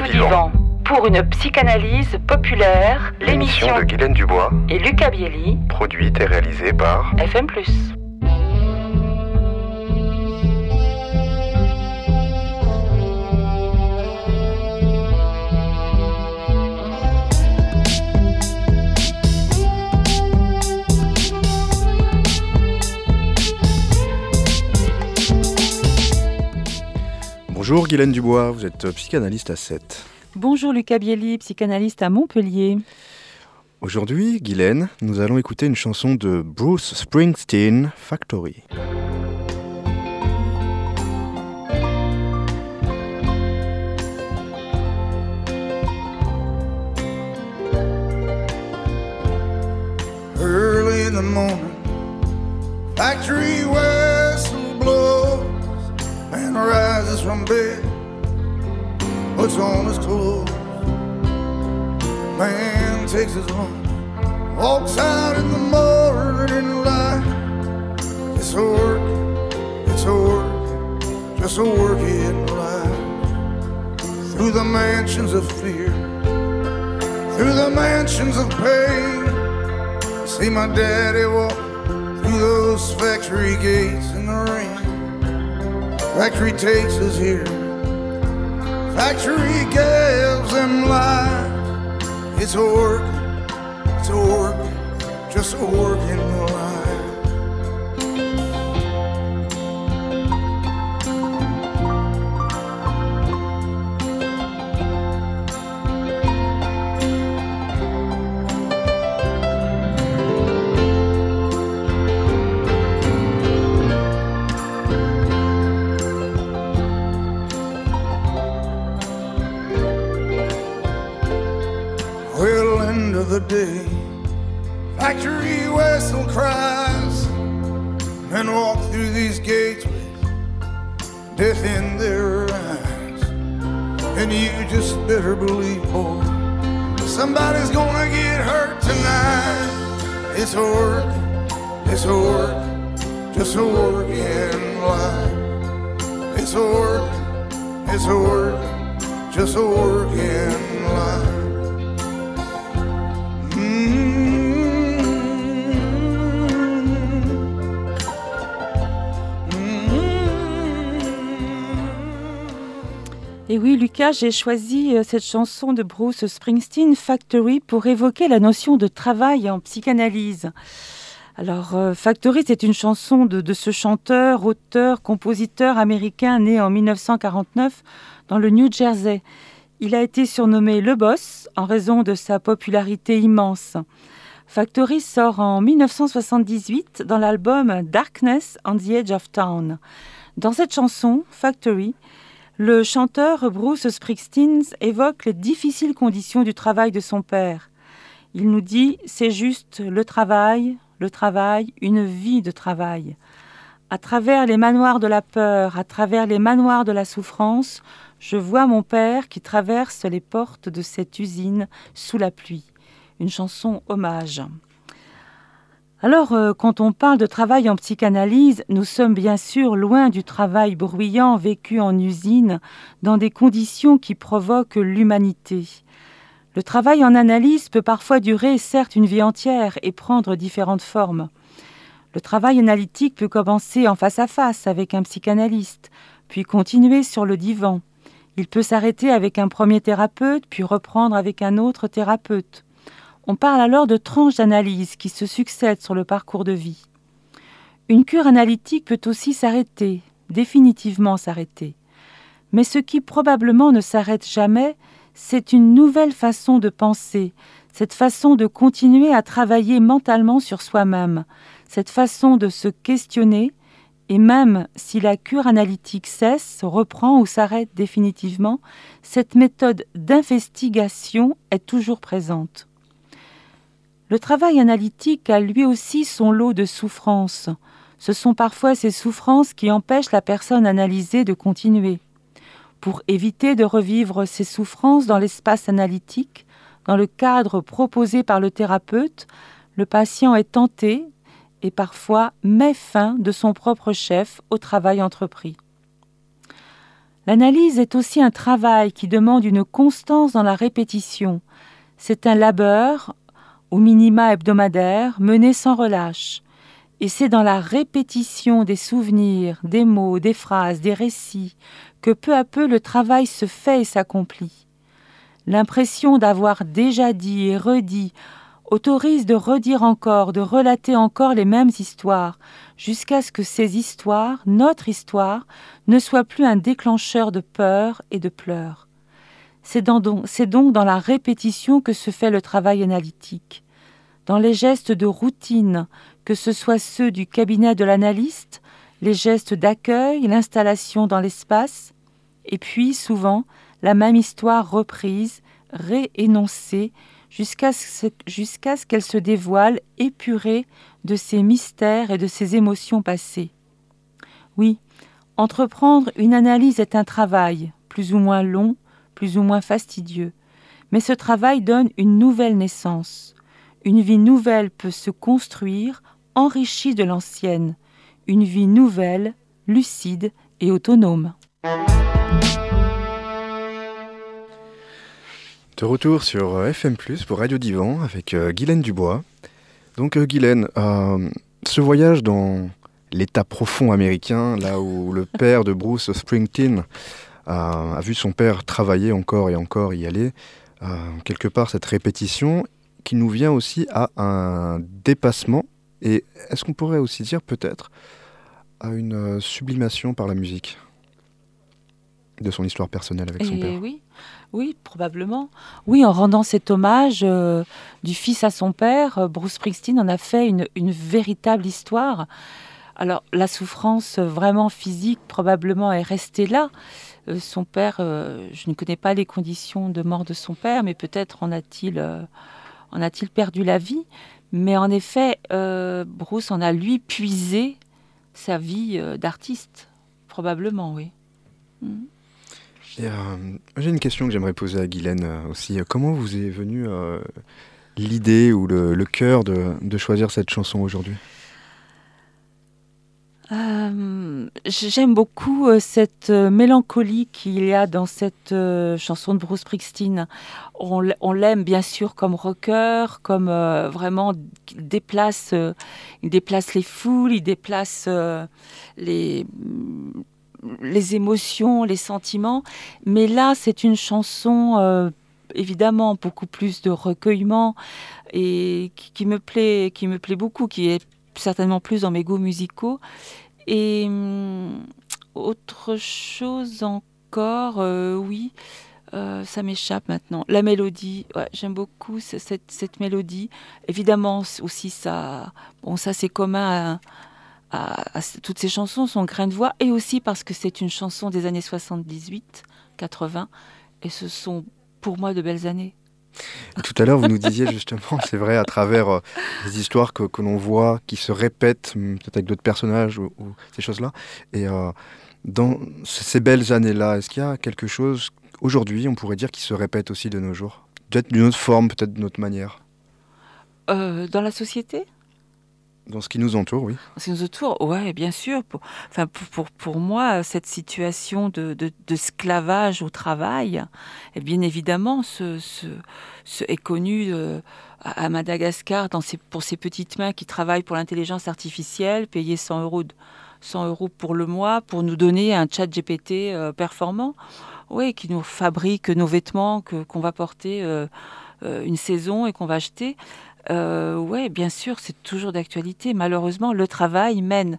Radio Vivant. Pour une psychanalyse populaire, l'émission de Guylaine Dubois et Lucas Bielli, produite et réalisée par FM+. Bonjour Guylaine Dubois, vous êtes psychanalyste à 7. Bonjour Lucas Bielli, psychanalyste à Montpellier. Aujourd'hui, Guylaine, nous allons écouter une chanson de Bruce Springsteen, Factory. Man takes his lunch, walks out in the morning light. It's a work, it's a work, just a working life. Through the mansions of fear, through the mansions of pain. See my daddy walk through those factory gates in the rain. Factory takes us here. Factory gives them life. It's a work, it's a work, just a working Well, end of the day, factory whistle cries, and walk through these gates with death in their eyes. And you just better believe, boy, somebody's gonna get hurt tonight. It's a work, it's a work, just a working life. It's a work, it's a work, just a working life. Et oui, Lucas, j'ai choisi euh, cette chanson de Bruce Springsteen, Factory, pour évoquer la notion de travail en psychanalyse. Alors, euh, Factory, c'est une chanson de, de, ce chanteur, auteur, compositeur américain né en 1949 dans le New Jersey. Il a été surnommé Le Boss en raison de sa popularité immense. Factory sort en 1978 dans l'album Darkness on the Edge of Town. Dans cette chanson, Factory, le chanteur Bruce Springsteen évoque les difficiles conditions du travail de son père. Il nous dit c'est juste le travail, le travail, une vie de travail. À travers les manoirs de la peur, à travers les manoirs de la souffrance, je vois mon père qui traverse les portes de cette usine sous la pluie. Une chanson hommage. Alors, euh, quand on parle de travail en psychanalyse, nous sommes bien sûr loin du travail bruyant vécu en usine, dans des conditions qui provoquent l'humanité. Le travail en analyse peut parfois durer certes une vie entière et prendre différentes formes. Le travail analytique peut commencer en face à face avec un psychanalyste, puis continuer sur le divan. Il peut s'arrêter avec un premier thérapeute, puis reprendre avec un autre thérapeute. On parle alors de tranches d'analyse qui se succèdent sur le parcours de vie. Une cure analytique peut aussi s'arrêter, définitivement s'arrêter. Mais ce qui probablement ne s'arrête jamais, c'est une nouvelle façon de penser, cette façon de continuer à travailler mentalement sur soi-même, cette façon de se questionner, et même si la cure analytique cesse, reprend ou s'arrête définitivement, cette méthode d'investigation est toujours présente. Le travail analytique a lui aussi son lot de souffrances. Ce sont parfois ces souffrances qui empêchent la personne analysée de continuer. Pour éviter de revivre ces souffrances dans l'espace analytique, dans le cadre proposé par le thérapeute, le patient est tenté et parfois met fin de son propre chef au travail entrepris. L'analyse est aussi un travail qui demande une constance dans la répétition. C'est un labeur, au minima hebdomadaire, mené sans relâche. Et c'est dans la répétition des souvenirs, des mots, des phrases, des récits, que peu à peu le travail se fait et s'accomplit. L'impression d'avoir déjà dit et redit autorise de redire encore, de relater encore les mêmes histoires, jusqu'à ce que ces histoires, notre histoire, ne soient plus un déclencheur de peur et de pleurs. C'est donc, dans la répétition que se fait le travail analytique. Dans les gestes de routine, que ce soit ceux du cabinet de l'analyste, les gestes d'accueil, l'installation dans l'espace, et puis souvent la même histoire reprise, réénoncée, jusqu'à ce qu'elle se dévoile épurée de ses mystères et de ses émotions passées. Oui, entreprendre une analyse est un travail, plus ou moins long, plus ou moins fastidieux, mais ce travail donne une nouvelle naissance. Une vie nouvelle peut se construire enrichie de l'ancienne, une vie nouvelle, lucide et autonome. De retour sur euh, FM+, pour Radio Divan, avec euh, Guylaine Dubois. Donc euh, Guylaine, ce voyage dans l'état profond américain, là où le père de Bruce Springsteen a vu son père travailler encore et encore y aller, quelque part cette répétition qui nous vient aussi à un dépassement et est-ce qu'on pourrait aussi dire peut-être à une euh, sublimation par la musique de son histoire personnelle avec son père? Oui, oui, probablement. Oui, en rendant cet hommage euh, du fils à son père, euh, Bruce Springsteen en a fait une, une, véritable histoire. Alors, la souffrance vraiment physique, probablement, est restée là. son père, je ne connais pas les conditions de mort de son père, mais peut-être en a-t-il en a-t-il perdu la vie. Mais en effet, euh, Bruce en a lui puisé sa vie euh, d'artiste, probablement, oui. Mm. Euh, j'ai une question que j'aimerais poser à Guylaine aussi. Comment vous est venue l'idée ou le, cœur de choisir cette chanson aujourd'hui? Euh, j'aime beaucoup euh, cette euh, mélancolie qu'il y a dans cette chanson de Bruce Springsteen. On, l'aime bien sûr comme rocker, comme vraiment il déplace, il déplace les foules, il déplace les les émotions, les sentiments. Mais là, c'est une chanson évidemment beaucoup plus de recueillement et qui, qui, me plaît, qui me plaît beaucoup, qui est certainement plus dans mes goûts musicaux. Et hum, autre chose encore, euh, oui, euh, ça m'échappe maintenant. La mélodie, j'aime beaucoup cette, mélodie. Évidemment aussi ça, bon ça c'est commun à, toutes ces chansons, son grain de voix, et aussi parce que c'est une chanson des années 78, 80, et ce sont pour moi de belles années. Tout à l'heure, vous nous disiez justement, c'est vrai, à travers euh, les histoires que, l'on voit, qui se répètent, hum, peut-être avec d'autres personnages ou, ces choses-là. Et euh, dans ces belles années-là, est-ce qu'il y a quelque chose, aujourd'hui, on pourrait dire, qui se répète aussi de nos jours? Peut-être d'une autre forme, peut-être d'une autre manière? Euh, Dans la société? Dans ce qui nous entoure, oui. Ce qui nous entoure, ouais, bien sûr. Pour, enfin, pour, pour, moi, cette situation de, de, sclavage au travail, et eh bien évidemment, ce, ce, est connu euh, à Madagascar dans pour ces petites mains qui travaillent pour l'intelligence artificielle, payer 100 euros, 100 euros pour le mois pour nous donner un chat GPT euh, performant, oui, qui nous fabrique nos vêtements que, qu'on va porter euh, une saison et qu'on va acheter. Euh, oui, bien sûr, c'est toujours d'actualité. Malheureusement, le travail mène,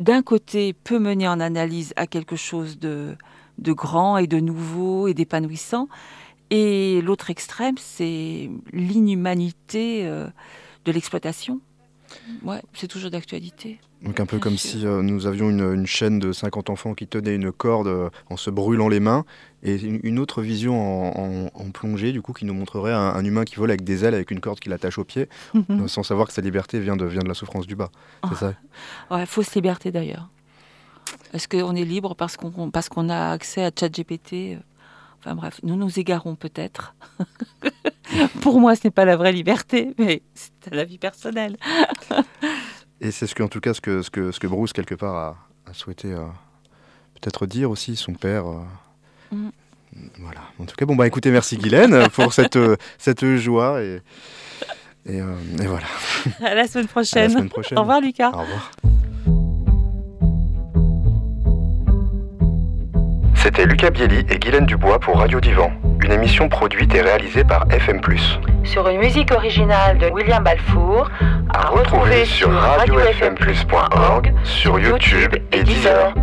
d'un côté, peut mener en analyse à quelque chose de, de grand et de nouveau et d'épanouissant. Et l'autre extrême, c'est l'inhumanité euh, de l'exploitation. Ouais, c'est toujours d'actualité. Donc un peu comme si euh, nous avions une, chaîne de 50 enfants qui tenaient une corde euh, en se brûlant les mains, et une, autre vision en, plongée, du coup, qui nous montrerait un, humain qui vole avec des ailes, avec une corde qui l'attache au pied, mhm. euh, sans savoir que sa liberté vient de, vient de la souffrance du bas. C'est ça Ouais, fausse liberté d'ailleurs. Est-ce qu'on est libre parce qu'on parce qu'on a accès à ChatGPT Enfin bref, nous nous égarons peut-être. Pour moi, ce n'est pas la vraie liberté, mais c'est la vie personnelle. Et c'est ce que, en tout cas, ce que, ce que, ce que Bruce, quelque part, a, souhaité euh, peut-être dire aussi son père. euh, Mm. Voilà. En tout cas, bon bah écoutez, merci Guylaine pour cette euh, cette joie et et, euh, et voilà. À la semaine À la prochaine. semaine prochaine. Au revoir Lucas. Au revoir. C'était Lucas Bielli et Guylaine Dubois pour Radio Divan, une émission produite et réalisée par FM+. Sur une musique originale de William Balfour, à retrouver sur radiofmplus.org, sur YouTube et Deezer.